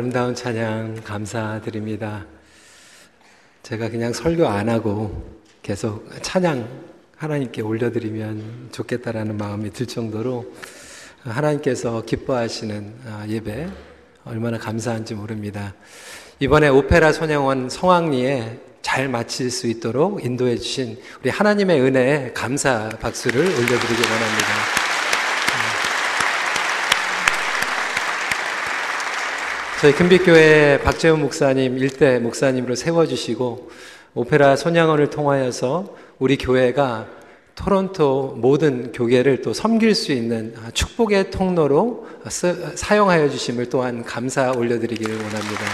아름다운 찬양 감사드립니다. 제가 그냥 설교 안 하고 계속 찬양 하나님께 올려드리면 좋겠다라는 마음이 들 정도로 하나님께서 기뻐하시는 아, 예배 얼마나 감사한지 모릅니다. 이번에 오페라 소녀원 성황리에 잘 마칠 수 있도록 인도해 주신 우리 하나님의 은혜에 감사 박수를 올려드리기 원합니다. 저희 큰빛교회 박재훈 목사님 일대 목사님으로 세워주시고 오페라 손양원을 통하여서 우리 교회가 토론토 모든 교계를 또 섬길 수 있는 축복의 통로로 사용하여 주심을 또한 감사 올려드리기를 원합니다.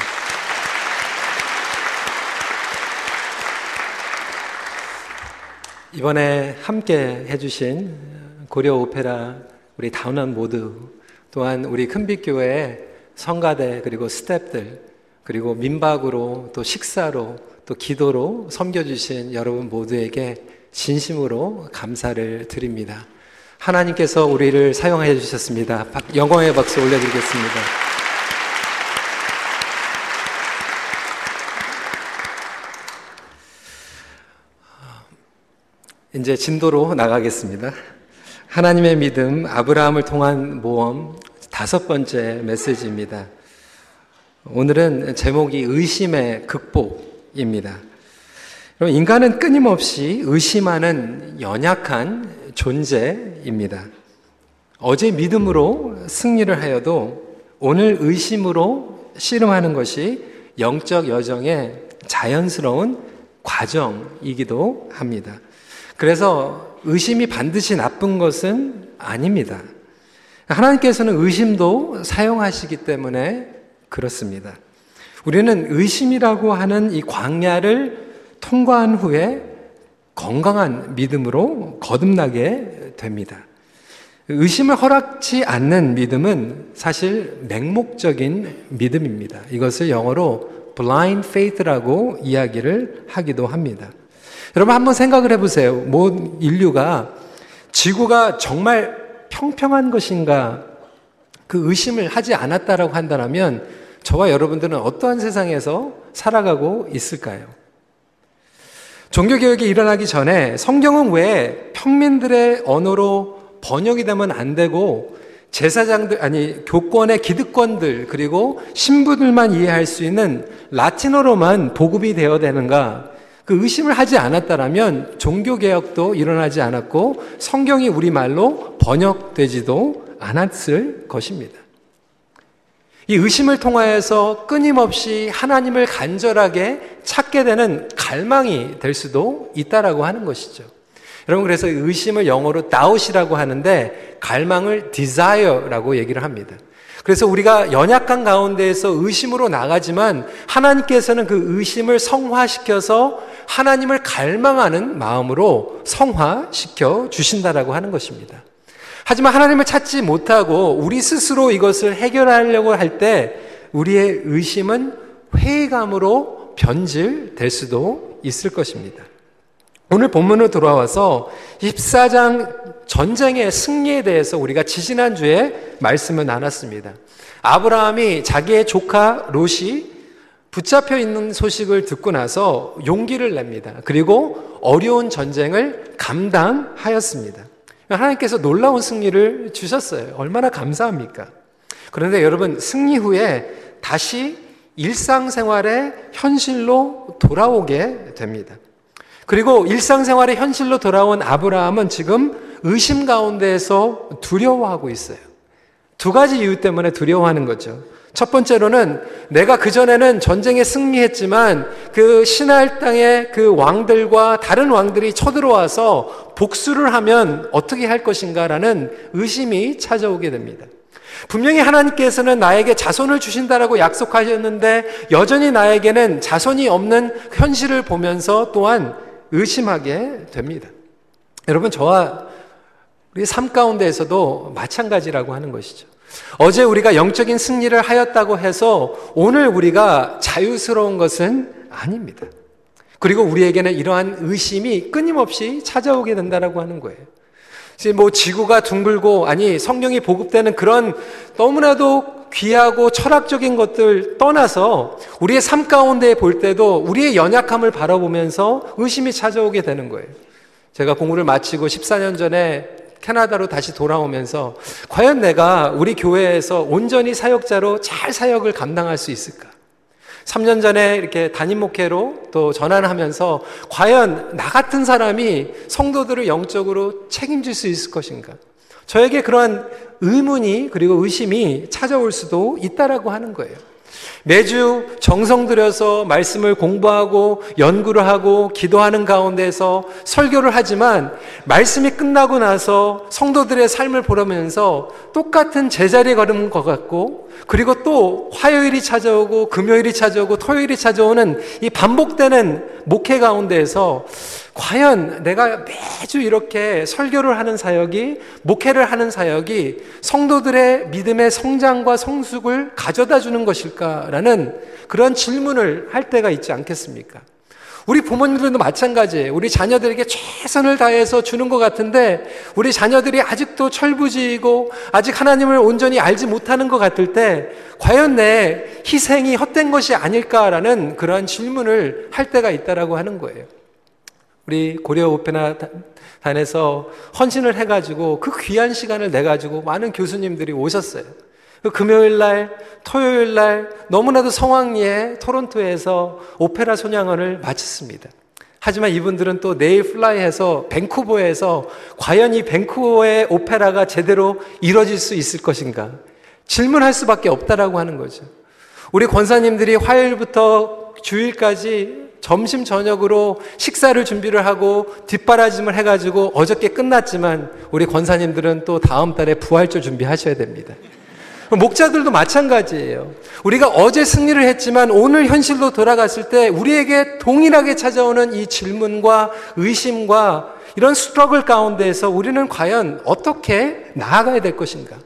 이번에 함께 해주신 고려 오페라 우리 다운원 모두 또한 우리 큰빛교회 성가대 그리고 스탭들 그리고 민박으로 또 식사로 또 기도로 섬겨주신 여러분 모두에게 진심으로 감사를 드립니다. 하나님께서 우리를 사용해 주셨습니다. 영광의 박수 올려드리겠습니다. 이제 진도로 나가겠습니다. 하나님의 믿음, 아브라함을 통한 모험, 다섯 번째 메시지입니다. 오늘은 제목이 의심의 극복입니다. 인간은 끊임없이 의심하는 연약한 존재입니다. 어제 믿음으로 승리를 하여도 오늘 의심으로 씨름하는 것이 영적 여정의 자연스러운 과정이기도 합니다. 그래서 의심이 반드시 나쁜 것은 아닙니다. 하나님께서는 의심도 사용하시기 때문에 그렇습니다. 우리는 의심이라고 하는 이 광야를 통과한 후에 건강한 믿음으로 거듭나게 됩니다. 의심을 허락치 않는 믿음은 사실 맹목적인 믿음입니다. 이것을 영어로 blind faith라고 이야기를 하기도 합니다. 여러분 한번 생각을 해보세요. 모 인류가 지구가 정말 평평한 것인가 그 의심을 하지 않았다라고 한다면 저와 여러분들은 어떠한 세상에서 살아가고 있을까요? 종교개혁이 일어나기 전에 성경은 왜 평민들의 언어로 번역이 되면 안 되고 제사장들, 아니, 교권의 기득권들, 그리고 신부들만 이해할 수 있는 라틴어로만 보급이 되어야 되는가? 그 의심을 하지 않았다라면 종교개혁도 일어나지 않았고 성경이 우리말로 번역되지도 않았을 것입니다. 이 의심을 통하여서 끊임없이 하나님을 간절하게 찾게 되는 갈망이 될 수도 있다라고 하는 것이죠. 여러분 그래서 의심을 영어로 doubt이라고 하는데 갈망을 desire라고 얘기를 합니다. 그래서 우리가 연약한 가운데에서 의심으로 나가지만 하나님께서는 그 의심을 성화시켜서 하나님을 갈망하는 마음으로 성화시켜 주신다라고 하는 것입니다. 하지만 하나님을 찾지 못하고 우리 스스로 이것을 해결하려고 할 때 우리의 의심은 회의감으로 변질될 수도 있을 것입니다. 오늘 본문으로 돌아와서 14장 전쟁의 승리에 대해서 우리가 지지난주에 말씀을 나눴습니다. 아브라함이 자기의 조카 롯이 붙잡혀 있는 소식을 듣고 나서 용기를 냅니다. 그리고 어려운 전쟁을 감당하였습니다. 하나님께서 놀라운 승리를 주셨어요. 얼마나 감사합니까? 그런데 여러분, 승리 후에 다시 일상생활의 현실로 돌아오게 됩니다. 그리고 일상생활의 현실로 돌아온 아브라함은 지금 의심 가운데에서 두려워하고 있어요. 두 가지 이유 때문에 두려워하는 거죠. 첫 번째로는 내가 그전에는 전쟁에 승리했지만 그 신할 땅의 그 왕들과 다른 왕들이 쳐들어와서 복수를 하면 어떻게 할 것인가라는 의심이 찾아오게 됩니다. 분명히 하나님께서는 나에게 자손을 주신다라고 약속하셨는데 여전히 나에게는 자손이 없는 현실을 보면서 또한 의심하게 됩니다. 여러분, 저와 우리 삶 가운데에서도 마찬가지라고 하는 것이죠. 어제 우리가 영적인 승리를 하였다고 해서 오늘 우리가 자유스러운 것은 아닙니다. 그리고 우리에게는 이러한 의심이 끊임없이 찾아오게 된다라고 하는 거예요. 뭐 지구가 둥글고 아니 성령이 보급되는 그런 너무나도 귀하고 철학적인 것들 떠나서 우리의 삶 가운데 볼 때도 우리의 연약함을 바라보면서 의심이 찾아오게 되는 거예요. 제가 공부를 마치고 14년 전에 캐나다로 다시 돌아오면서 과연 내가 우리 교회에서 온전히 사역자로 잘 사역을 감당할 수 있을까? 3년 전에 이렇게 담임 목회로 또 전환하면서 과연 나 같은 사람이 성도들을 영적으로 책임질 수 있을 것인가? 저에게 그러한 의문이 그리고 의심이 찾아올 수도 있다라고 하는 거예요. 매주 정성 들여서 말씀을 공부하고 연구를 하고 기도하는 가운데서 설교를 하지만 말씀이 끝나고 나서 성도들의 삶을 보면서 똑같은 제자리 걸음 것 같고 그리고 또 화요일이 찾아오고 금요일이 찾아오고 토요일이 찾아오는 이 반복되는 목회 가운데에서 과연 내가 매주 이렇게 설교를 하는 사역이, 목회를 하는 사역이 성도들의 믿음의 성장과 성숙을 가져다 주는 것일까라는 그런 질문을 할 때가 있지 않겠습니까? 우리 부모님들도 마찬가지예요. 우리 자녀들에게 최선을 다해서 주는 것 같은데 우리 자녀들이 아직도 철부지이고 아직 하나님을 온전히 알지 못하는 것 같을 때 과연 내 희생이 헛된 것이 아닐까라는 그러한 질문을 할 때가 있다라고 하는 거예요. 우리 고려 오페나 단에서 헌신을 해가지고 그 귀한 시간을 내가지고 많은 교수님들이 오셨어요. 그 금요일 날, 토요일 날 너무나도 성황리에 토론토에서 오페라 소냥원을 마쳤습니다. 하지만 이분들은 또 내일 플라이해서 밴쿠버에서 과연 이 밴쿠버의 오페라가 제대로 이뤄질 수 있을 것인가 질문할 수밖에 없다라고 하는 거죠. 우리 권사님들이 화요일부터 주일까지 점심 저녁으로 식사를 준비를 하고 뒷바라짐을 해가지고 어저께 끝났지만 우리 권사님들은 또 다음 달에 부활절 준비하셔야 됩니다. 목자들도 마찬가지예요. 우리가 어제 승리를 했지만 오늘 현실로 돌아갔을 때 우리에게 동일하게 찾아오는 이 질문과 의심과 이런 스트러글 가운데에서 우리는 과연 어떻게 나아가야 될 것인가?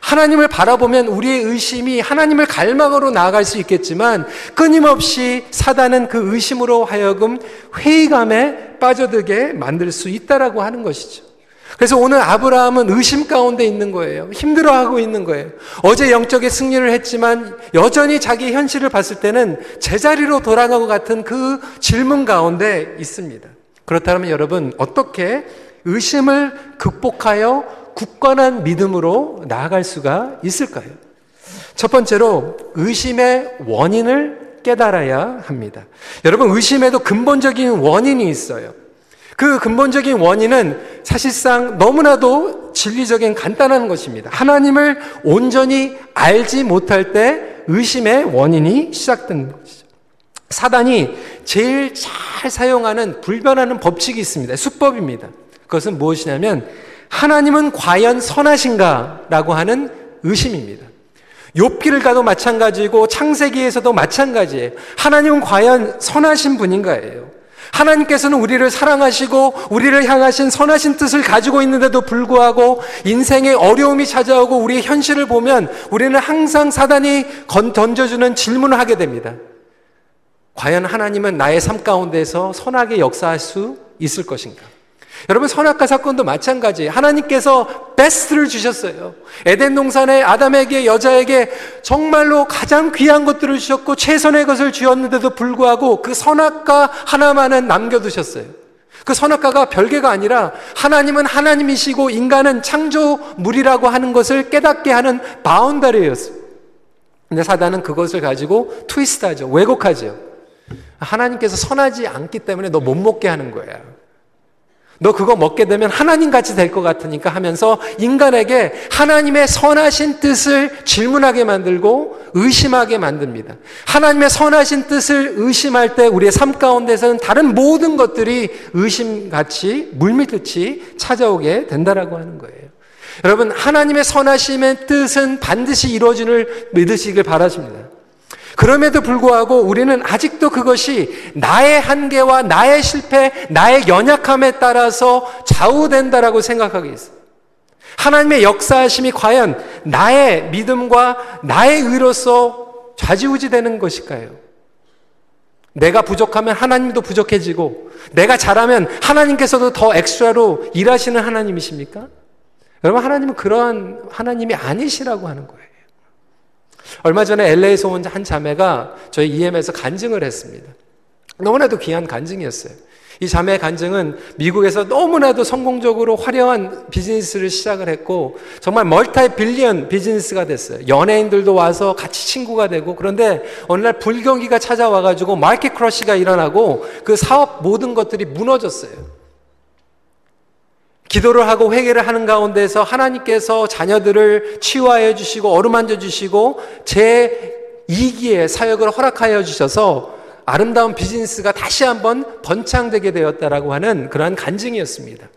하나님을 바라보면 우리의 의심이 하나님을 갈망으로 나아갈 수 있겠지만 끊임없이 사단은 그 의심으로 하여금 회의감에 빠져들게 만들 수 있다라고 하는 것이죠. 그래서 오늘 아브라함은 의심 가운데 있는 거예요. 힘들어하고 있는 거예요. 어제 영적의 승리를 했지만 여전히 자기 현실을 봤을 때는 제자리로 돌아가고 같은 그 질문 가운데 있습니다. 그렇다면 여러분 어떻게 의심을 극복하여 굳건한 믿음으로 나아갈 수가 있을까요? 첫 번째로 의심의 원인을 깨달아야 합니다. 여러분 의심에도 근본적인 원인이 있어요. 그 근본적인 원인은 사실상 너무나도 진리적인 간단한 것입니다. 하나님을 온전히 알지 못할 때 의심의 원인이 시작된 것이죠. 사단이 제일 잘 사용하는 불변하는 법칙이 있습니다. 수법입니다. 그것은 무엇이냐면 하나님은 과연 선하신가? 라고 하는 의심입니다. 욥기를 가도 마찬가지고 창세기에서도 마찬가지예요. 하나님은 과연 선하신 분인가예요. 하나님께서는 우리를 사랑하시고 우리를 향하신 선하신 뜻을 가지고 있는데도 불구하고 인생의 어려움이 찾아오고 우리의 현실을 보면 우리는 항상 사단이 던져주는 질문을 하게 됩니다. 과연 하나님은 나의 삶 가운데서 선하게 역사할 수 있을 것인가? 여러분 선악과 사건도 마찬가지. 하나님께서 베스트를 주셨어요. 에덴 동산에 아담에게 여자에게 정말로 가장 귀한 것들을 주셨고 최선의 것을 주었는데도 불구하고 그 선악과 하나만은 남겨두셨어요. 그 선악과가 별개가 아니라 하나님은 하나님이시고 인간은 창조물이라고 하는 것을 깨닫게 하는 바운다리였어요. 근데 사단은 그것을 가지고 트위스트하죠. 왜곡하죠. 하나님께서 선하지 않기 때문에 너 못 먹게 하는 거야. 너 그거 먹게 되면 하나님 같이 될 것 같으니까 하면서 인간에게 하나님의 선하신 뜻을 질문하게 만들고 의심하게 만듭니다. 하나님의 선하신 뜻을 의심할 때 우리의 삶 가운데서는 다른 모든 것들이 의심같이 물밀듯이 찾아오게 된다라고 하는 거예요. 여러분, 하나님의 선하심의 뜻은 반드시 이루어지를 믿으시길 바라십니다. 그럼에도 불구하고 우리는 아직도 그것이 나의 한계와 나의 실패, 나의 연약함에 따라서 좌우된다라고 생각하고 있어요. 하나님의 역사하심이 과연 나의 믿음과 나의 의로서 좌지우지 되는 것일까요? 내가 부족하면 하나님도 부족해지고, 내가 잘하면 하나님께서도 더 엑스트라로 일하시는 하나님이십니까? 여러분, 하나님은 그러한 하나님이 아니시라고 하는 거예요. 얼마 전에 LA에서 온 한 자매가 저희 EM에서 간증을 했습니다. 너무나도 귀한 간증이었어요. 이 자매의 간증은 미국에서 너무나도 성공적으로 화려한 비즈니스를 시작을 했고 정말 멀타이 빌리언 비즈니스가 됐어요. 연예인들도 와서 같이 친구가 되고 그런데 어느 날 불경기가 찾아와 가지고 마켓 크러쉬가 일어나고 그 사업 모든 것들이 무너졌어요. 기도를 하고 회개를 하는 가운데서 하나님께서 자녀들을 치유하여 주시고 어루만져 주시고 제 2기의 사역을 허락하여 주셔서 아름다운 비즈니스가 다시 한번 번창되게 되었다라고 하는 그러한 간증이었습니다.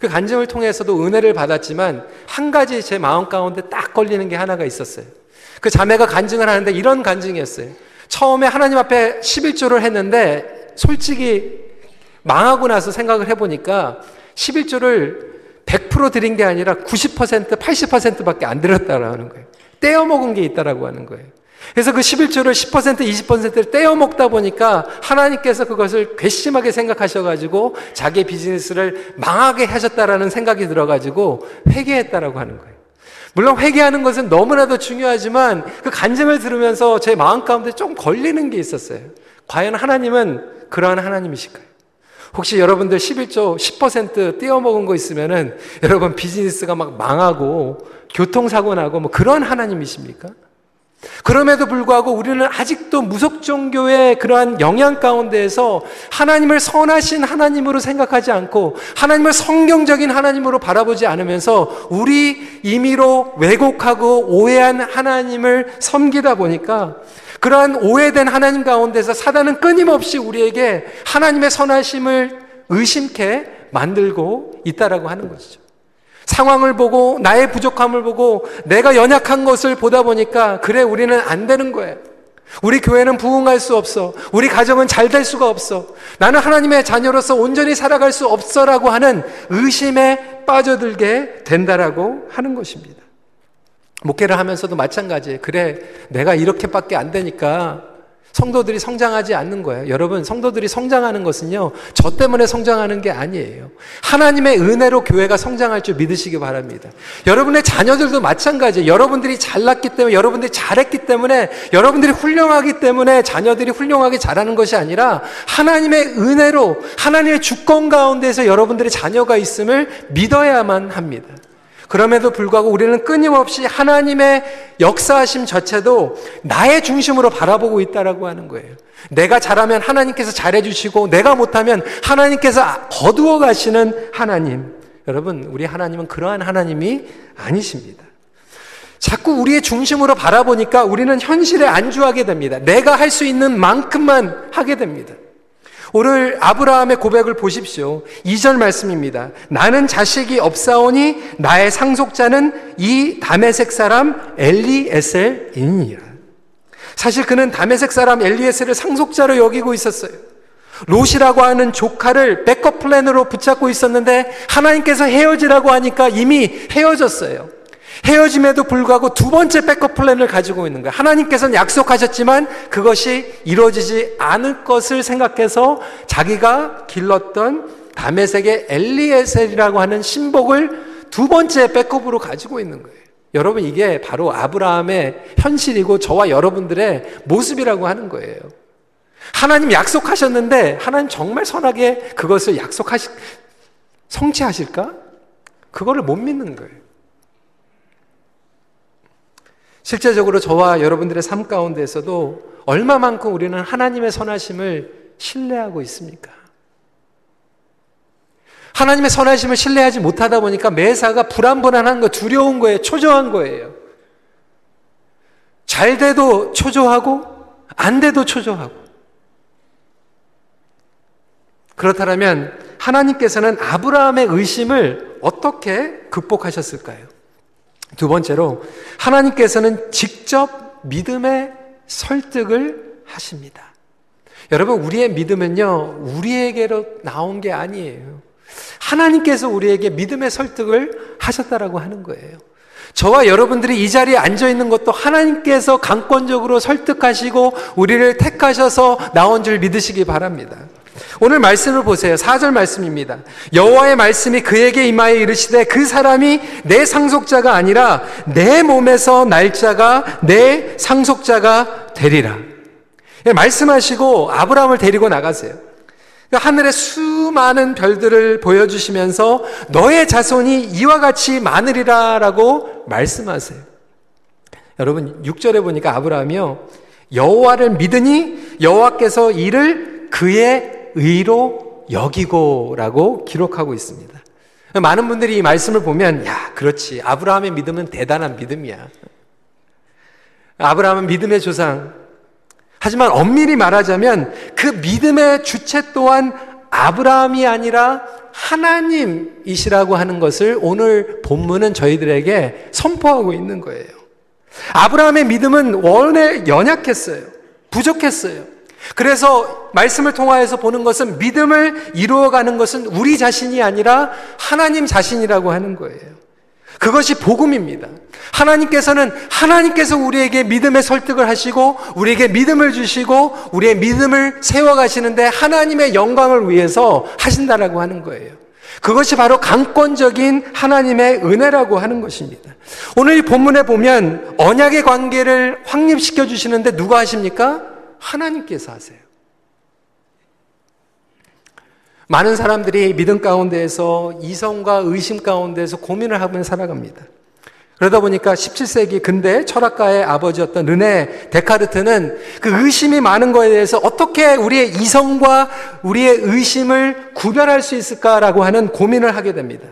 그 간증을 통해서도 은혜를 받았지만 한 가지 제 마음 가운데 딱 걸리는 게 하나가 있었어요. 그 자매가 간증을 하는데 이런 간증이었어요. 처음에 하나님 앞에 11조를 했는데 솔직히 망하고 나서 생각을 해보니까 11조를 100% 드린 게 아니라 90%, 80%밖에 안 드렸다라는 거예요. 떼어 먹은 게 있다라고 하는 거예요. 그래서 그 11조를 10%, 20%를 떼어 먹다 보니까 하나님께서 그것을 괘씸하게 생각하셔가지고 자기 비즈니스를 망하게 하셨다라는 생각이 들어가지고 회개했다라고 하는 거예요. 물론 회개하는 것은 너무나도 중요하지만 그 간증을 들으면서 제 마음 가운데 좀 걸리는 게 있었어요. 과연 하나님은 그러한 하나님이실까요? 혹시 여러분들 11조 10% 떼어먹은 거 있으면은 여러분 비즈니스가 막 망하고 교통사고 나고 뭐 그런 하나님이십니까? 그럼에도 불구하고 우리는 아직도 무속종교의 그러한 영향 가운데에서 하나님을 선하신 하나님으로 생각하지 않고 하나님을 성경적인 하나님으로 바라보지 않으면서 우리 임의로 왜곡하고 오해한 하나님을 섬기다 보니까 그러한 오해된 하나님 가운데서 사단은 끊임없이 우리에게 하나님의 선하심을 의심케 만들고 있다라고 하는 것이죠. 상황을 보고 나의 부족함을 보고 내가 연약한 것을 보다 보니까 그래 우리는 안 되는 거예요. 우리 교회는 부흥할 수 없어. 우리 가정은 잘 될 수가 없어. 나는 하나님의 자녀로서 온전히 살아갈 수 없어라고 하는 의심에 빠져들게 된다라고 하는 것입니다. 목회를 하면서도 마찬가지예요. 그래, 내가 이렇게밖에 안 되니까 성도들이 성장하지 않는 거예요. 여러분, 성도들이 성장하는 것은요, 저 때문에 성장하는 게 아니에요. 하나님의 은혜로 교회가 성장할 줄 믿으시기 바랍니다. 여러분의 자녀들도 마찬가지예요. 여러분들이 잘났기 때문에, 여러분들이 잘했기 때문에, 여러분들이 훌륭하기 때문에 자녀들이 훌륭하게 자라는 것이 아니라 하나님의 은혜로, 하나님의 주권 가운데서 여러분들의 자녀가 있음을 믿어야만 합니다. 그럼에도 불구하고 우리는 끊임없이 하나님의 역사하심 자체도 나의 중심으로 바라보고 있다라고 하는 거예요. 내가 잘하면 하나님께서 잘해주시고 내가 못하면 하나님께서 거두어 가시는 하나님. 여러분, 우리 하나님은 그러한 하나님이 아니십니다. 자꾸 우리의 중심으로 바라보니까 우리는 현실에 안주하게 됩니다. 내가 할 수 있는 만큼만 하게 됩니다. 오늘 아브라함의 고백을 보십시오. 2절 말씀입니다. 나는 자식이 없사오니 나의 상속자는 이 다메색 사람 엘리에셀이니라. 사실 그는 다메섹 사람 엘리에셀을 상속자로 여기고 있었어요. 롯이라고 하는 조카를 backup plan으로 붙잡고 있었는데 하나님께서 헤어지라고 하니까 이미 헤어졌어요. 헤어짐에도 불구하고 두 번째 backup plan을 가지고 있는 거예요. 하나님께서는 약속하셨지만 그것이 이루어지지 않을 것을 생각해서 자기가 길렀던 다메섹의 엘리에셀이라고 하는 신복을 두 번째 백업으로 가지고 있는 거예요. 여러분 이게 바로 아브라함의 현실이고 저와 여러분들의 모습이라고 하는 거예요. 하나님 약속하셨는데 하나님 정말 선하게 그것을 약속하시 성취하실까? 그거를 못 믿는 거예요. 실제적으로 저와 여러분들의 삶 가운데에서도 얼마만큼 우리는 하나님의 선하심을 신뢰하고 있습니까? 하나님의 선하심을 신뢰하지 못하다 보니까 매사가 불안불안한 거, 두려운 거예요. 초조한 거예요. 잘 돼도 초조하고, 안 돼도 초조하고. 그렇다면 하나님께서는 아브라함의 의심을 어떻게 극복하셨을까요? 두 번째로 하나님께서는 직접 믿음의 설득을 하십니다. 여러분, 우리의 믿음은요, 우리에게로 나온 게 아니에요. 하나님께서 우리에게 믿음의 설득을 하셨다라고 하는 거예요. 저와 여러분들이 이 자리에 앉아 있는 것도 하나님께서 강권적으로 설득하시고 우리를 택하셔서 나온 줄 믿으시기 바랍니다. 오늘 말씀을 보세요. 4절 말씀입니다. 여호와의 말씀이 그에게 임하여 이르시되 그 사람이 내 상속자가 아니라 내 몸에서 날짜가 내 상속자가 되리라. 예, 말씀하시고 아브라함을 데리고 나가세요. 그러니까 하늘의 수많은 별들을 보여주시면서 너의 자손이 이와 같이 많으리라 라고 말씀하세요. 여러분 6절에 보니까 아브라함이요 여호와를 믿으니 여호와께서 이를 그의 의로 여기고라고 기록하고 있습니다. 많은 분들이 이 말씀을 보면 야 그렇지 아브라함의 믿음은 대단한 믿음이야. 아브라함은 믿음의 조상. 하지만 엄밀히 말하자면 그 믿음의 주체 또한 아브라함이 아니라 하나님이시라고 하는 것을 오늘 본문은 저희들에게 선포하고 있는 거예요. 아브라함의 믿음은 원래 연약했어요. 부족했어요. 그래서 말씀을 통하여서 보는 것은 믿음을 이루어가는 것은 우리 자신이 아니라 하나님 자신이라고 하는 거예요. 그것이 복음입니다. 하나님께서는 하나님께서 우리에게 믿음의 설득을 하시고 우리에게 믿음을 주시고 우리의 믿음을 세워 가시는데 하나님의 영광을 위해서 하신다라고 하는 거예요. 그것이 바로 강권적인 하나님의 은혜라고 하는 것입니다. 오늘 이 본문에 보면 언약의 관계를 확립시켜 주시는데 누가 하십니까? 하나님께서 하세요. 많은 사람들이 믿음 가운데에서 이성과 의심 가운데에서 고민을 하며 살아갑니다. 그러다 보니까 17세기 근대 철학가의 아버지였던 르네 데카르트는 그 의심이 많은 거에 대해서 어떻게 우리의 이성과 우리의 의심을 구별할 수 있을까라고 하는 고민을 하게 됩니다.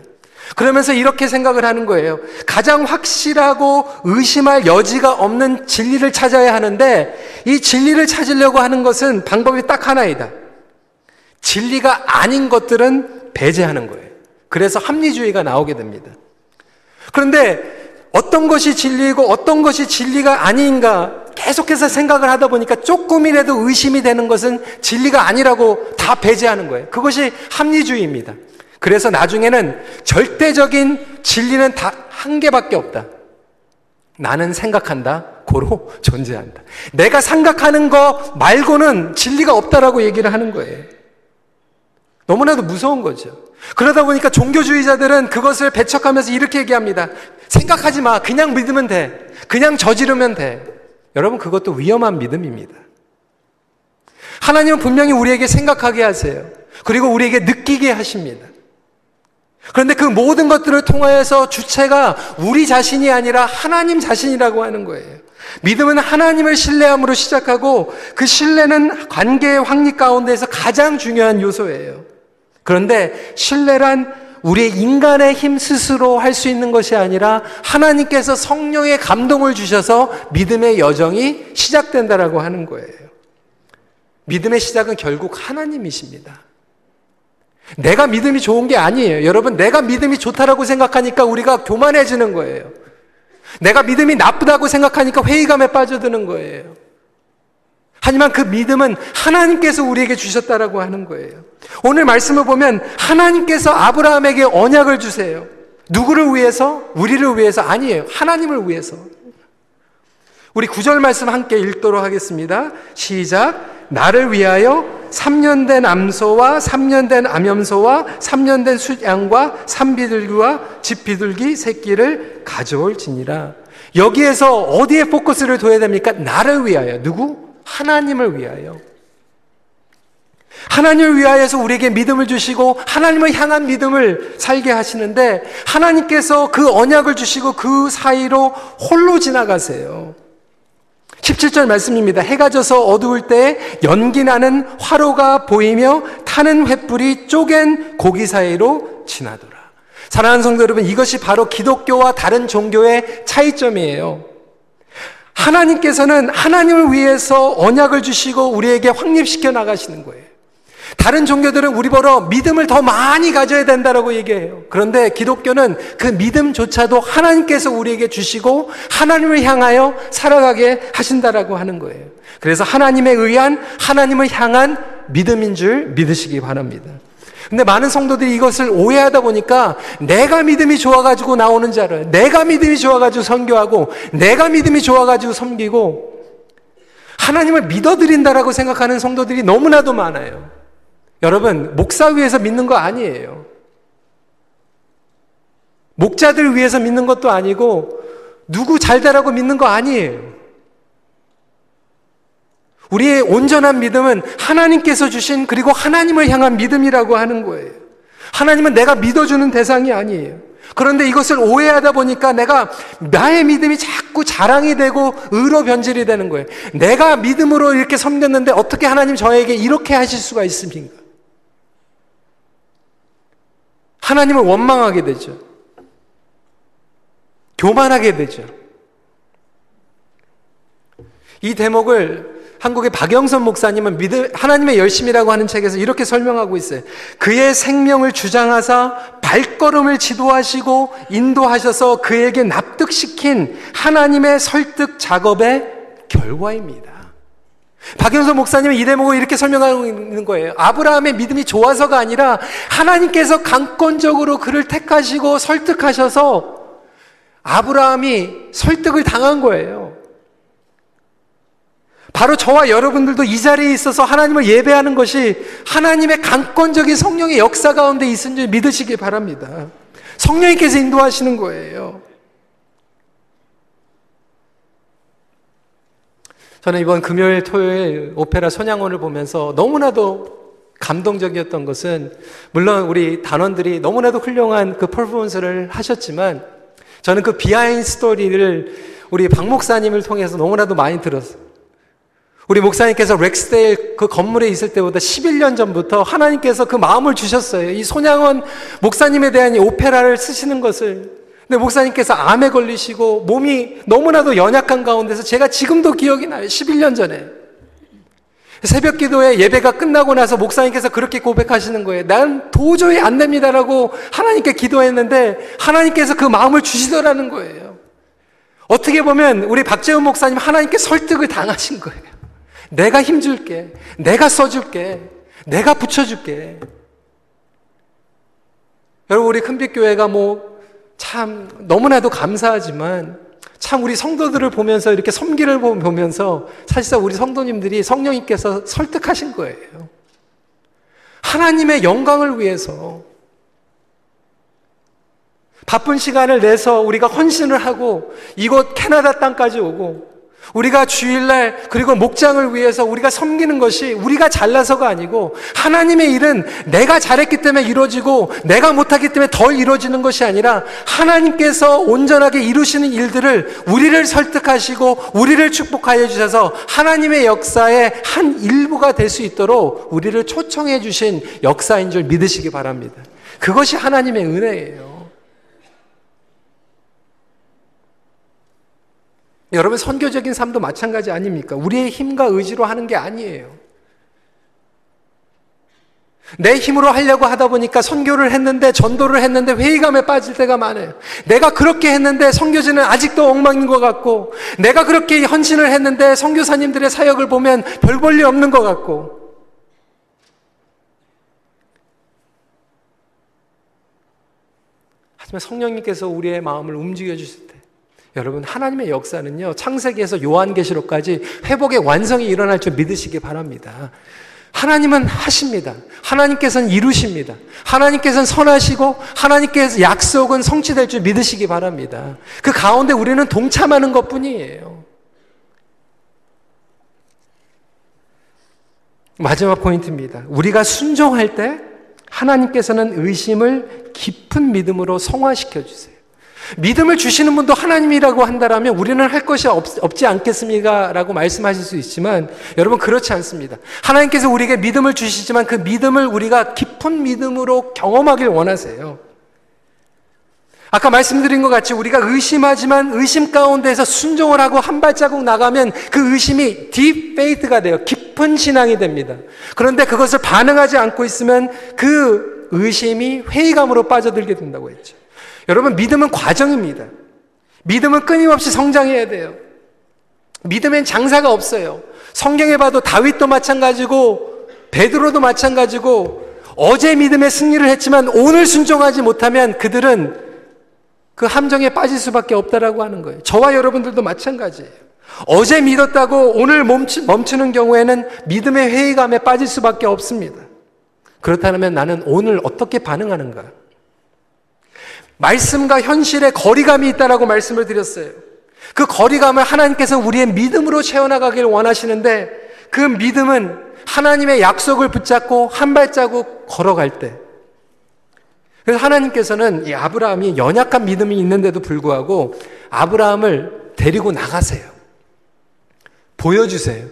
그러면서 이렇게 생각을 하는 거예요. 가장 확실하고 의심할 여지가 없는 진리를 찾아야 하는데 이 진리를 찾으려고 하는 것은 방법이 딱 하나이다. 진리가 아닌 것들은 배제하는 거예요. 그래서 합리주의가 나오게 됩니다. 그런데 어떤 것이 진리이고 어떤 것이 진리가 아닌가 계속해서 생각을 하다 보니까 조금이라도 의심이 되는 것은 진리가 아니라고 다 배제하는 거예요. 그것이 합리주의입니다. 그래서 나중에는 절대적인 진리는 다 한 개밖에 없다. 나는 생각한다. 고로 존재한다. 내가 생각하는 거 말고는 진리가 없다라고 얘기를 하는 거예요. 너무나도 무서운 거죠. 그러다 보니까 종교주의자들은 그것을 배척하면서 이렇게 얘기합니다. 생각하지 마. 그냥 믿으면 돼. 그냥 저지르면 돼. 여러분, 그것도 위험한 믿음입니다. 하나님은 분명히 우리에게 생각하게 하세요. 그리고 우리에게 느끼게 하십니다. 그런데 그 모든 것들을 통하여서 주체가 우리 자신이 아니라 하나님 자신이라고 하는 거예요. 믿음은 하나님을 신뢰함으로 시작하고 그 신뢰는 관계의 확립 가운데서 가장 중요한 요소예요. 그런데 신뢰란 우리 인간의 힘 스스로 할 수 있는 것이 아니라 하나님께서 성령의 감동을 주셔서 믿음의 여정이 시작된다라고 하는 거예요. 믿음의 시작은 결국 하나님이십니다. 내가 믿음이 좋은 게 아니에요. 여러분, 내가 믿음이 좋다라고 생각하니까 우리가 교만해지는 거예요. 내가 믿음이 나쁘다고 생각하니까 회의감에 빠져드는 거예요. 하지만 그 믿음은 하나님께서 우리에게 주셨다라고 하는 거예요. 오늘 말씀을 보면 하나님께서 아브라함에게 언약을 주세요. 누구를 위해서? 우리를 위해서 아니에요. 하나님을 위해서. 우리 구절 말씀 함께 읽도록 하겠습니다. 시작. 나를 위하여 3년 된 암소와 3년 된 암염소와 3년 된 숫양과 산비둘기와 집비둘기 새끼를 가져올지니라. 여기에서 어디에 포커스를 둬야 됩니까? 나를 위하여. 누구? 하나님을 위하여. 하나님을 위하여서 우리에게 믿음을 주시고 하나님을 향한 믿음을 살게 하시는데 하나님께서 그 언약을 주시고 그 사이로 홀로 지나가세요. 17절 말씀입니다. 해가 져서 어두울 때 연기 나는 화로가 보이며 타는 횃불이 쪼갠 고기 사이로 지나더라. 사랑하는 성도 여러분, 이것이 바로 기독교와 다른 종교의 차이점이에요. 하나님께서는 하나님을 위해서 언약을 주시고 우리에게 확립시켜 나가시는 거예요. 다른 종교들은 우리 보러 믿음을 더 많이 가져야 된다라고 얘기해요. 그런데 기독교는 그 믿음조차도 하나님께서 우리에게 주시고 하나님을 향하여 살아가게 하신다라고 하는 거예요. 그래서 하나님에 의한 하나님을 향한 믿음인 줄 믿으시기 바랍니다. 근데 많은 성도들이 이것을 오해하다 보니까 내가 믿음이 좋아가지고 나오는 자를, 내가 믿음이 좋아가지고 선교하고, 내가 믿음이 좋아가지고 섬기고, 하나님을 믿어드린다라고 생각하는 성도들이 너무나도 많아요. 여러분, 목사 위해서 믿는 거 아니에요. 목자들 위해서 믿는 것도 아니고, 누구 잘 되라고 믿는 거 아니에요. 우리의 온전한 믿음은 하나님께서 주신 그리고 하나님을 향한 믿음이라고 하는 거예요. 하나님은 내가 믿어주는 대상이 아니에요. 그런데 이것을 오해하다 보니까 내가 나의 믿음이 자꾸 자랑이 되고 의로 변질이 되는 거예요. 내가 믿음으로 이렇게 섬겼는데 어떻게 하나님 저에게 이렇게 하실 수가 있습니까? 하나님을 원망하게 되죠. 교만하게 되죠. 이 대목을 한국의 박영선 목사님은 믿음, 하나님의 열심이라고 하는 책에서 이렇게 설명하고 있어요. 그의 생명을 주장하사 발걸음을 지도하시고 인도하셔서 그에게 납득시킨 하나님의 설득 작업의 결과입니다. 박영선 목사님은 이 대목을 이렇게 설명하고 있는 거예요. 아브라함의 믿음이 좋아서가 아니라 하나님께서 강권적으로 그를 택하시고 설득하셔서 아브라함이 설득을 당한 거예요. 바로 저와 여러분들도 이 자리에 있어서 하나님을 예배하는 것이 하나님의 강권적인 성령의 역사 가운데 있은 줄 믿으시기 바랍니다. 성령님께서 인도하시는 거예요. 저는 이번 금요일, 토요일 오페라 손양원을 보면서 너무나도 감동적이었던 것은 물론 우리 단원들이 너무나도 훌륭한 그 퍼포먼스를 하셨지만 저는 그 비하인 스토리를 우리 박 목사님을 통해서 너무나도 많이 들었어요. 우리 목사님께서 렉스데일 그 건물에 있을 때보다 11년 전부터 하나님께서 그 마음을 주셨어요. 이 손양원 목사님에 대한 이 오페라를 쓰시는 것을. 근데 목사님께서 암에 걸리시고 몸이 너무나도 연약한 가운데서 제가 지금도 기억이 나요. 11년 전에. 새벽 기도에 예배가 끝나고 나서 목사님께서 그렇게 고백하시는 거예요. 난 도저히 안 됩니다라고 하나님께 기도했는데 하나님께서 그 마음을 주시더라는 거예요. 어떻게 보면 우리 박재훈 목사님 하나님께 설득을 당하신 거예요. 내가 힘줄게. 내가 써줄게. 내가 붙여줄게. 여러분, 우리 큰빛교회가 뭐, 참, 너무나도 감사하지만, 참 우리 성도들을 보면서 이렇게 섬기를 보면서 사실상 우리 성도님들이 성령님께서 설득하신 거예요. 하나님의 영광을 위해서 바쁜 시간을 내서 우리가 헌신을 하고 이곳 캐나다 땅까지 오고 우리가 주일날 그리고 목장을 위해서 우리가 섬기는 것이 우리가 잘나서가 아니고 하나님의 일은 내가 잘했기 때문에 이루어지고 내가 못하기 때문에 덜 이루어지는 것이 아니라 하나님께서 온전하게 이루시는 일들을 우리를 설득하시고 우리를 축복하여 주셔서 하나님의 역사의 한 일부가 될 수 있도록 우리를 초청해 주신 역사인 줄 믿으시기 바랍니다. 그것이 하나님의 은혜예요. 여러분 선교적인 삶도 마찬가지 아닙니까? 우리의 힘과 의지로 하는 게 아니에요. 내 힘으로 하려고 하다 보니까 선교를 했는데 전도를 했는데 회의감에 빠질 때가 많아요. 내가 그렇게 했는데 선교지는 아직도 엉망인 것 같고 내가 그렇게 헌신을 했는데 선교사님들의 사역을 보면 별 볼일 없는 것 같고 하지만 성령님께서 우리의 마음을 움직여 주실 때 여러분 하나님의 역사는요 창세기에서 요한계시록까지 회복의 완성이 일어날 줄 믿으시기 바랍니다. 하나님은 하십니다. 하나님께서는 이루십니다. 하나님께서는 선하시고 하나님께서 약속은 성취될 줄 믿으시기 바랍니다. 그 가운데 우리는 동참하는 것 뿐이에요. 마지막 포인트입니다. 우리가 순종할 때 하나님께서는 의심을 깊은 믿음으로 성화시켜 주세요. 믿음을 주시는 분도 하나님이라고 한다면 우리는 할 것이 없, 지 않겠습니까? 라고 말씀하실 수 있지만 여러분 그렇지 않습니다. 하나님께서 우리에게 믿음을 주시지만 그 믿음을 우리가 깊은 믿음으로 경험하길 원하세요. 아까 말씀드린 것 같이 우리가 의심하지만 의심 가운데서 순종을 하고 한 발자국 나가면 그 의심이 deep faith가 돼요. 깊은 신앙이 됩니다. 그런데 그것을 반응하지 않고 있으면 그 의심이 회의감으로 빠져들게 된다고 했죠. 여러분, 믿음은 과정입니다. 믿음은 끊임없이 성장해야 돼요. 믿음엔 장사가 없어요. 성경에 봐도 다윗도 마찬가지고 베드로도 마찬가지고 어제 믿음의 승리를 했지만 오늘 순종하지 못하면 그들은 그 함정에 빠질 수밖에 없다라고 하는 거예요. 저와 여러분들도 마찬가지예요. 어제 믿었다고 오늘 멈추, 는 경우에는 믿음의 회의감에 빠질 수밖에 없습니다. 그렇다면 나는 오늘 어떻게 반응하는가? 말씀과 현실에 거리감이 있다라고 말씀을 드렸어요. 그 거리감을 하나님께서 우리의 믿음으로 채워나가길 원하시는데 그 믿음은 하나님의 약속을 붙잡고 한 발자국 걸어갈 때 그래서 하나님께서는 이 아브라함이 연약한 믿음이 있는데도 불구하고 아브라함을 데리고 나가세요. 보여주세요.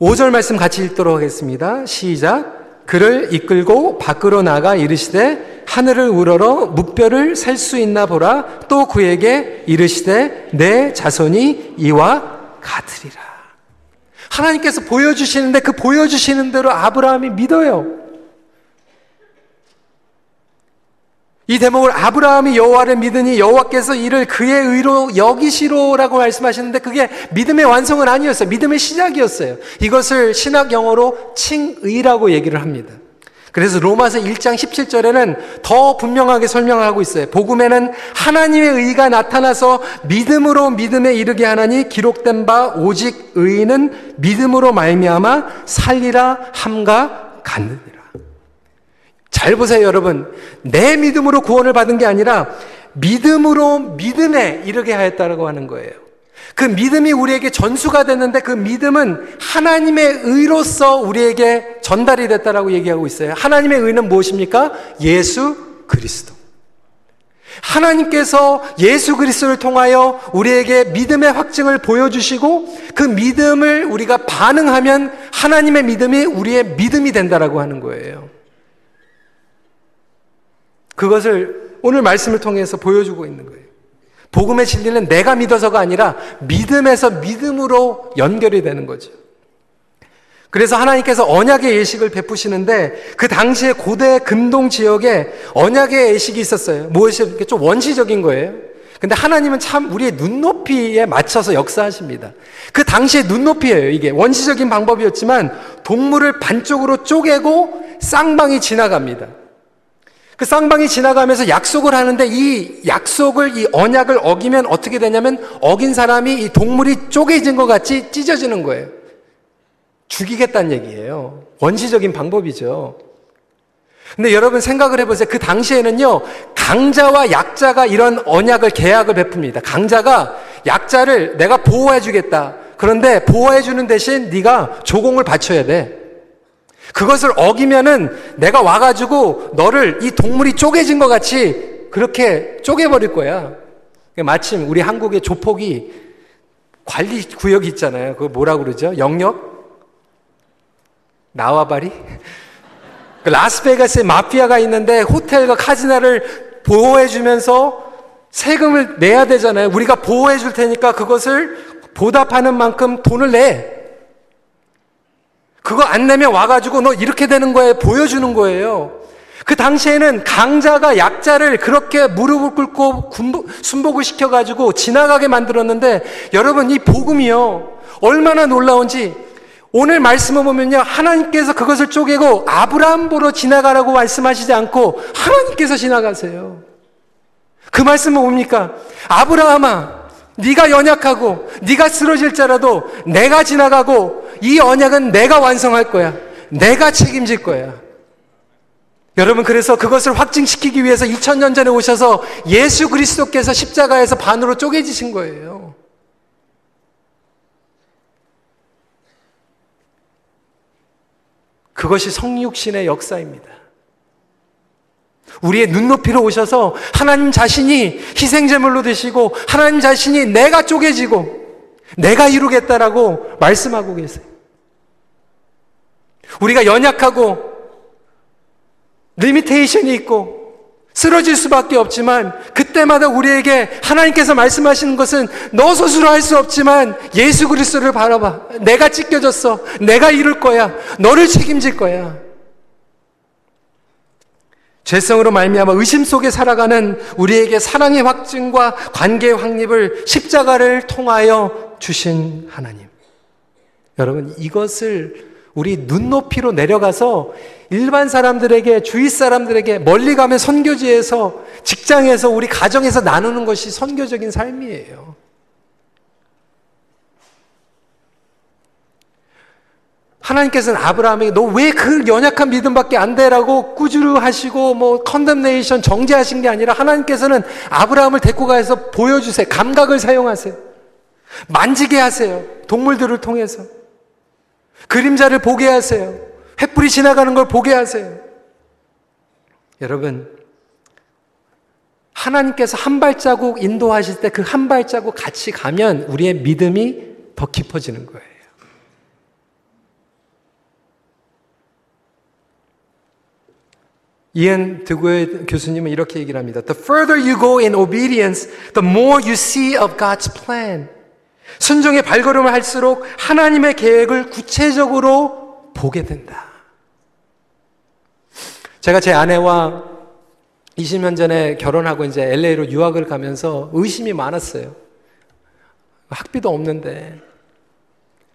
5절 말씀 같이 읽도록 하겠습니다. 시작. 그를 이끌고 밖으로 나가 이르시되 하늘을 우러러 묵별을 살수 있나 보라 또 그에게 이르시되 내 자손이 이와 같으리라. 하나님께서 보여주시는데 그 보여주시는 대로 아브라함이 믿어요. 이 대목을 아브라함이 여호와를 믿으니 여호와께서 이를 그의 의로 여기시로라고 말씀하시는데 그게 믿음의 완성은 아니었어요. 믿음의 시작이었어요. 이것을 신학 영어로 칭의라고 얘기를 합니다. 그래서 로마서 1장 17절에는 더 분명하게 설명하고 있어요. 복음에는 하나님의 의가 나타나서 믿음으로 믿음에 이르게 하나니 기록된 바 오직 의는 믿음으로 말미암아 살리라 함과 같느니라. 잘 보세요, 여러분. 내 믿음으로 구원을 받은 게 아니라 믿음으로 믿음에 이르게 하였다라고 하는 거예요. 그 믿음이 우리에게 전수가 됐는데 그 믿음은 하나님의 의로서 우리에게 전달이 됐다라고 얘기하고 있어요. 하나님의 의는 무엇입니까? 예수 그리스도. 하나님께서 예수 그리스도를 통하여 우리에게 믿음의 확증을 보여주시고 그 믿음을 우리가 반응하면 하나님의 믿음이 우리의 믿음이 된다라고 하는 거예요. 그것을 오늘 말씀을 통해서 보여주고 있는 거예요. 복음의 진리는 내가 믿어서가 아니라 믿음에서 믿음으로 연결이 되는 거죠. 그래서 하나님께서 언약의 예식을 베푸시는데 그 당시에 고대 근동 지역에 언약의 예식이 있었어요. 무엇이 좀 원시적인 거예요. 근데 하나님은 참 우리의 눈높이에 맞춰서 역사하십니다. 그 당시의 눈높이예요. 이게 원시적인 방법이었지만 동물을 반쪽으로 쪼개고 쌍방이 지나갑니다. 그 쌍방이 지나가면서 약속을 하는데 이 약속을, 이 언약을 어기면 어떻게 되냐면 어긴 사람이 이 동물이 쪼개진 것 같이 찢어지는 거예요. 죽이겠다는 얘기예요. 원시적인 방법이죠. 근데 여러분 생각을 해보세요. 그 당시에는요, 강자와 약자가 이런 언약을 계약을 베풉니다. 강자가 약자를 내가 보호해주겠다. 그런데 보호해주는 대신 네가 조공을 바쳐야 돼. 그것을 어기면은 내가 와가지고 너를 이 동물이 쪼개진 것 같이 그렇게 쪼개버릴 거야. 마침 우리 한국의 조폭이 관리 구역이 있잖아요. 그거 뭐라 그러죠? 영역? 나와바리? 그 라스베가스에 마피아가 있는데 호텔과 카지나를 보호해주면서 세금을 내야 되잖아요. 우리가 보호해줄 테니까 그것을 보답하는 만큼 돈을 내. 그거 안 내면 와가지고 너 이렇게 되는 거에 보여주는 거예요. 그 당시에는 강자가 약자를 그렇게 무릎을 꿇고 순복을 시켜가지고 지나가게 만들었는데 여러분 이 복음이요. 얼마나 놀라운지 오늘 말씀을 보면요. 하나님께서 그것을 쪼개고 아브라함 보러 지나가라고 말씀하시지 않고 하나님께서 지나가세요. 그 말씀은 뭡니까? 아브라함아, 네가 연약하고 네가 쓰러질 자라도 내가 지나가고 이 언약은 내가 완성할 거야. 내가 책임질 거야. 여러분 그래서 그것을 확증시키기 위해서 2000년 전에 오셔서 예수 그리스도께서 십자가에서 반으로 쪼개지신 거예요. 그것이 성육신의 역사입니다. 우리의 눈높이로 오셔서 하나님 자신이 희생제물로 되시고 하나님 자신이 내가 쪼개지고 내가 이루겠다라고 말씀하고 계세요. 우리가 연약하고 limitation이 있고 쓰러질 수밖에 없지만 그때마다 우리에게 하나님께서 말씀하시는 것은 너 스스로 할 수 없지만 예수 그리스도를 바라봐. 내가 찢겨졌어. 내가 이룰 거야. 너를 책임질 거야. 죄성으로 말미암아 의심 속에 살아가는 우리에게 사랑의 확증과 관계의 확립을 십자가를 통하여 주신 하나님. 여러분 이것을 우리 눈높이로 내려가서 일반 사람들에게 주위 사람들에게 멀리 가면 선교지에서 직장에서 우리 가정에서 나누는 것이 선교적인 삶이에요. 하나님께서는 아브라함에게 너 왜 그 연약한 믿음밖에 안 돼라고 꾸주르 하시고 뭐 컨뎀네이션 정죄하신 게 아니라 하나님께서는 아브라함을 데리고 가서 보여주세요. 감각을 사용하세요. 만지게 하세요. 동물들을 통해서. 그림자를 보게 하세요. 횃불이 지나가는 걸 보게 하세요. 여러분, 하나님께서 한 발자국 인도하실 때 그 한 발자국 같이 가면 우리의 믿음이 더 깊어지는 거예요. 이엔 드고의 교수님은 이렇게 얘기를 합니다. The further you go in obedience, the more you see of God's plan. 순종의 발걸음을 할수록 하나님의 계획을 구체적으로 보게 된다. 제가 제 아내와 20년 전에 결혼하고 이제 LA로 유학을 가면서 의심이 많았어요. 학비도 없는데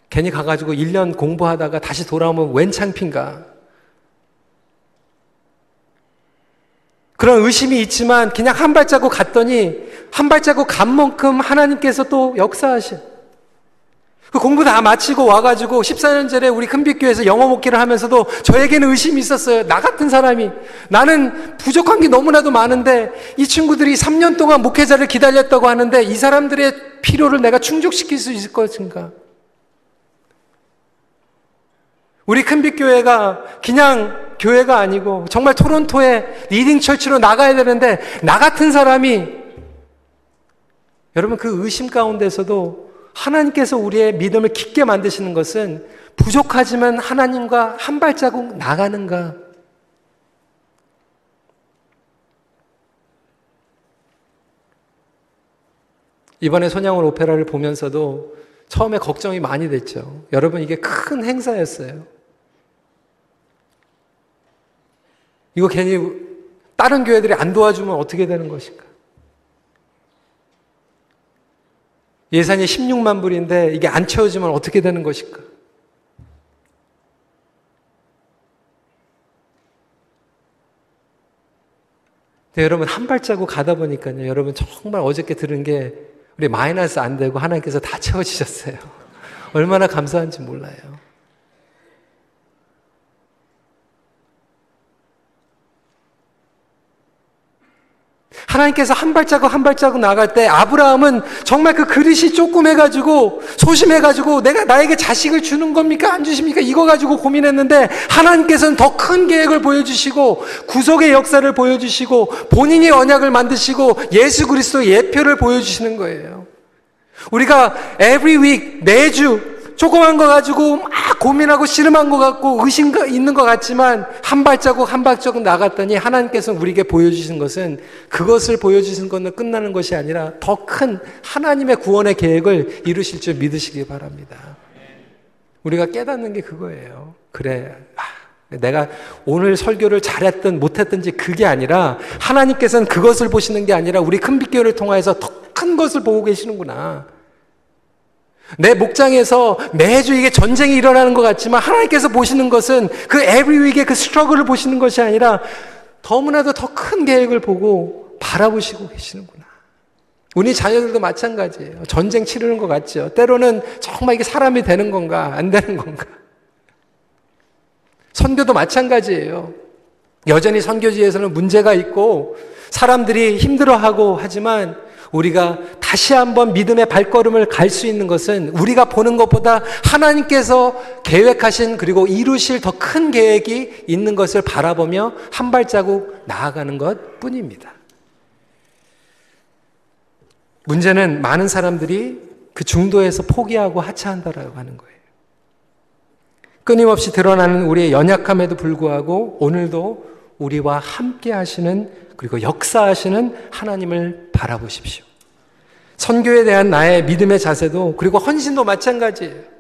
괜히 가가지고 1년 공부하다가 다시 돌아오면 웬 창피인가. 그런 의심이 있지만 그냥 한 발자국 갔더니 한 발자국 간 만큼 하나님께서 또 역사하신 그 공부 다 마치고 와가지고 14년 전에 우리 큰빛교회에서 영어 목기를 하면서도 저에게는 의심이 있었어요. 나 같은 사람이. 나는 부족한 게 너무나도 많은데 이 친구들이 3년 동안 목회자를 기다렸다고 하는데 이 사람들의 필요를 내가 충족시킬 수 있을 것인가? 우리 큰빛교회가 그냥 교회가 아니고 정말 토론토에 leading church로 나가야 되는데 나 같은 사람이 여러분 그 의심 가운데서도 하나님께서 우리의 믿음을 깊게 만드시는 것은 부족하지만 하나님과 한 발자국 나가는가? 이번에 손양원 오페라를 보면서도 처음에 걱정이 많이 됐죠. 여러분 이게 큰 행사였어요. 이거 괜히 다른 교회들이 안 도와주면 어떻게 되는 것인가? 예산이 16만 불인데 이게 안 채워지면 어떻게 되는 것일까? 근데 여러분 한 발자국 가다 보니까요. 여러분 정말 어저께 들은 게 우리 마이너스 안 되고 하나님께서 다 채워주셨어요. 얼마나 감사한지 몰라요. 하나님께서 한 발자국 한 발자국 나갈 때 아브라함은 정말 그 그릇이 조그매가지고 소심해가지고 내가 나에게 자식을 주는 겁니까? 안 주십니까? 이거 가지고 고민했는데 하나님께서는 더 큰 계획을 보여주시고 구속의 역사를 보여주시고 본인이 언약을 만드시고 예수 그리스도의 예표를 보여주시는 거예요. 우리가 every week 매주 조그만 거 가지고 막 고민하고 씨름한 것 같고 의심 있는 것 같지만 한 발자국 한 발자국 나갔더니 하나님께서 우리에게 보여주신 것은 그것을 보여주신 것은 끝나는 것이 아니라 더 큰 하나님의 구원의 계획을 이루실 줄 믿으시기 바랍니다. 우리가 깨닫는 게 그거예요. 그래. 아, 내가 오늘 설교를 잘했든 못했든지 그게 아니라 하나님께서는 그것을 보시는 게 아니라 우리 큰빛교를 통해서 더 큰 것을 보고 계시는구나. 내 목장에서 매주 이게 전쟁이 일어나는 것 같지만 하나님께서 보시는 것은 그 week의 그 스트러글을 보시는 것이 아니라 너무나도 더 큰 계획을 보고 바라보시고 계시는구나. 우리 자녀들도 마찬가지예요. 전쟁 치르는 것 같죠. 때로는 정말 이게 사람이 되는 건가, 안 되는 건가. 선교도 마찬가지예요. 여전히 선교지에서는 문제가 있고 사람들이 힘들어하고 하지만 우리가 다시 한번 믿음의 발걸음을 갈 수 있는 것은 우리가 보는 것보다 하나님께서 계획하신 그리고 이루실 더 큰 계획이 있는 것을 바라보며 한 발자국 나아가는 것 뿐입니다. 문제는 많은 사람들이 그 중도에서 포기하고 하차한다라고 하는 거예요. 끊임없이 드러나는 우리의 연약함에도 불구하고 오늘도 우리와 함께 하시는 그리고 역사하시는 하나님을 바라보십시오. 선교에 대한 나의 믿음의 자세도 그리고 헌신도 마찬가지예요.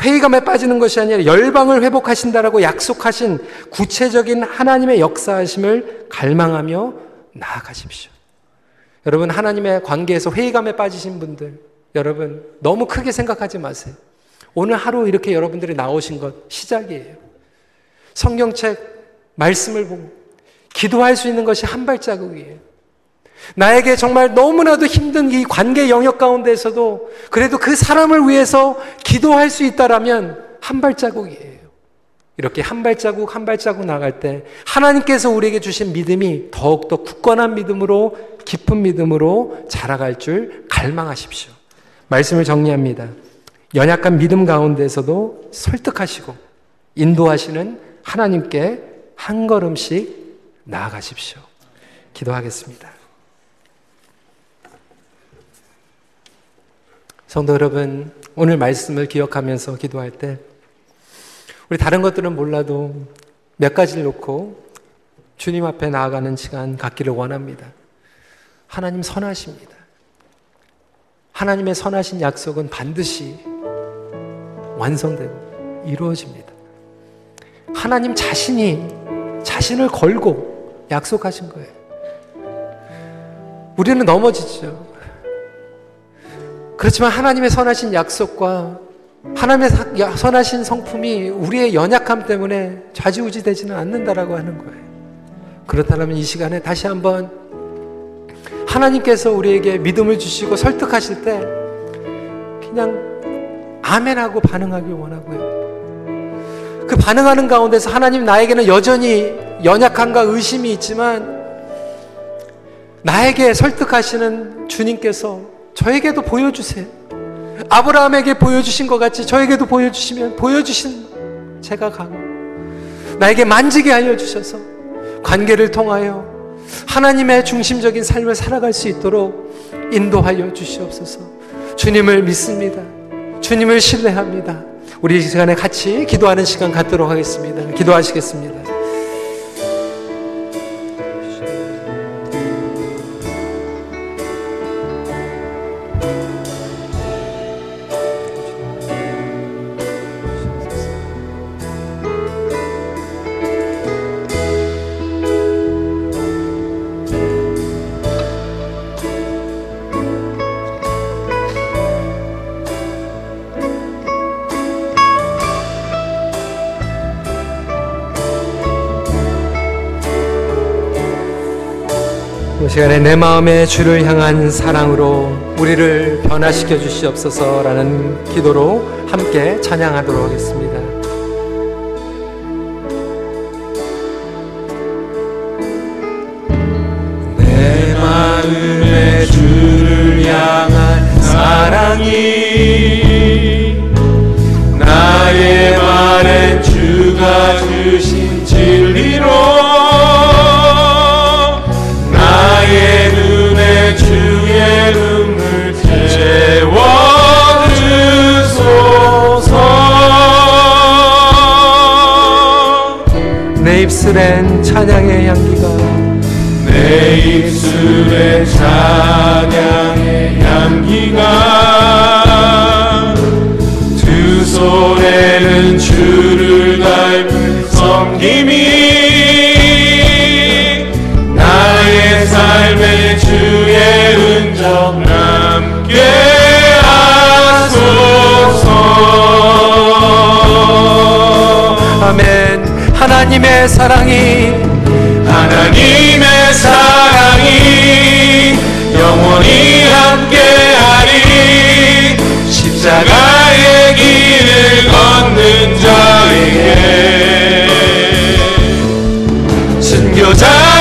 회의감에 빠지는 것이 아니라 열방을 회복하신다라고 약속하신 구체적인 하나님의 역사하심을 갈망하며 나아가십시오. 여러분 하나님의 관계에서 회의감에 빠지신 분들 여러분 너무 크게 생각하지 마세요. 오늘 하루 이렇게 여러분들이 나오신 것 시작이에요. 성경책 말씀을 보고 기도할 수 있는 것이 한 발자국이에요. 나에게 정말 너무나도 힘든 이 관계 영역 가운데서도 그래도 그 사람을 위해서 기도할 수 있다라면 한 발자국이에요. 이렇게 한 발자국 한 발자국 나갈 때 하나님께서 우리에게 주신 믿음이 더욱더 굳건한 믿음으로 깊은 믿음으로 자라갈 줄 갈망하십시오. 말씀을 정리합니다. 연약한 믿음 가운데서도 설득하시고 인도하시는 하나님께 한 걸음씩 나아가십시오. 기도하겠습니다. 성도 여러분, 오늘 말씀을 기억하면서 기도할 때 우리 다른 것들은 몰라도 몇 가지를 놓고 주님 앞에 나아가는 시간 갖기를 원합니다. 하나님 선하십니다. 하나님의 선하신 약속은 반드시 완성되고 이루어집니다. 하나님 자신이 자신을 걸고 약속하신 거예요. 우리는 넘어지죠. 그렇지만 하나님의 선하신 약속과 하나님의 선하신 성품이 우리의 연약함 때문에 좌지우지 되지는 않는다라고 하는 거예요. 그렇다면 이 시간에 다시 한번 하나님께서 우리에게 믿음을 주시고 설득하실 때 그냥 아멘하고 반응하길 원하고요. 그 반응하는 가운데서 하나님 나에게는 여전히 연약함과 의심이 있지만 나에게 설득하시는 주님께서 저에게도 보여주세요. 아브라함에게 보여주신 것 같이 저에게도 보여주시면 보여주신 제가 가고 나에게 만지게 알려 주셔서 관계를 통하여 하나님의 중심적인 삶을 살아갈 수 있도록 인도하여 주시옵소서. 주님을 믿습니다. 주님을 신뢰합니다. 우리 이 시간에 같이 기도하는 시간 갖도록 하겠습니다. 기도하시겠습니다. 시간에 내 마음의 주를 향한 사랑으로 우리를 변화시켜 주시옵소서라는 기도로 함께 찬양하도록 하겠습니다. 입술엔 찬양의 향기가. 내 입술엔 하나님의 사랑이 하나님의 사랑이 영원히 함께하리. 십자가의 길을 걷는 자에게. 순교자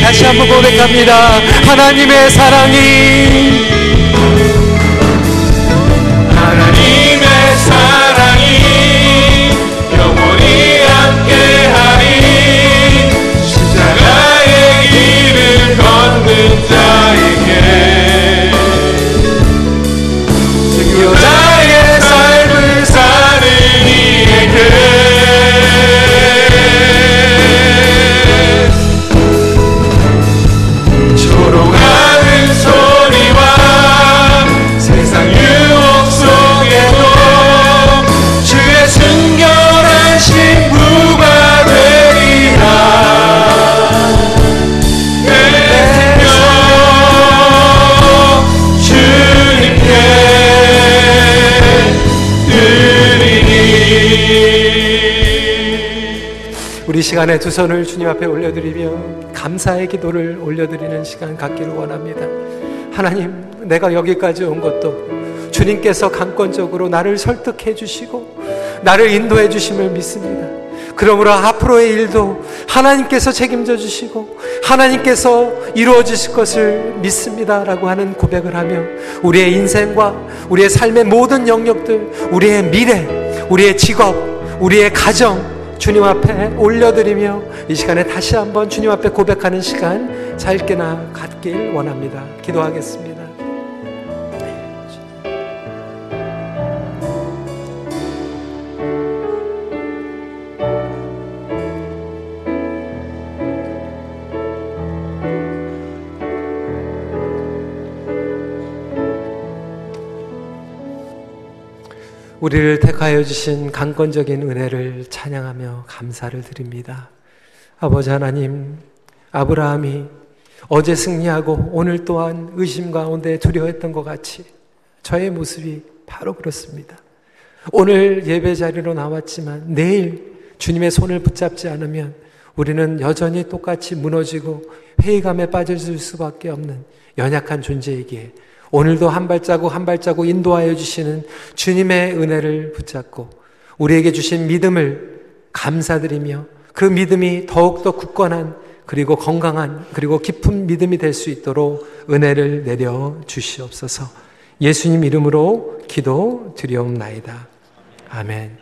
다시 한번 고백합니다. 하나님의 사랑이 시간에 두 손을 주님 앞에 올려드리며 감사의 기도를 올려드리는 시간 갖기를 원합니다. 하나님, 내가 여기까지 온 것도 주님께서 강권적으로 나를 설득해 주시고 나를 인도해 주심을 믿습니다. 그러므로 앞으로의 일도 하나님께서 책임져 주시고 하나님께서 이루어 주실 것을 믿습니다라고 하는 고백을 하며 우리의 인생과 우리의 삶의 모든 영역들, 우리의 미래, 우리의 직업, 우리의 가정 주님 앞에 올려드리며 이 시간에 다시 한번 주님 앞에 고백하는 시간 짧게나 갖길 원합니다. 기도하겠습니다. 우리를 택하여 주신 강권적인 은혜를 찬양하며 감사를 드립니다. 아버지 하나님, 아브라함이 어제 승리하고 오늘 또한 의심 가운데 두려워했던 것 같이 저의 모습이 바로 그렇습니다. 오늘 예배 자리로 나왔지만 내일 주님의 손을 붙잡지 않으면 우리는 여전히 똑같이 무너지고 회의감에 빠질 수밖에 없는 연약한 존재이기에 오늘도 한 발자국 한 발자국 인도하여 주시는 주님의 은혜를 붙잡고 우리에게 주신 믿음을 감사드리며 그 믿음이 더욱더 굳건한 그리고 건강한 그리고 깊은 믿음이 될 수 있도록 은혜를 내려 주시옵소서 예수님 이름으로 기도 드리옵나이다. 아멘.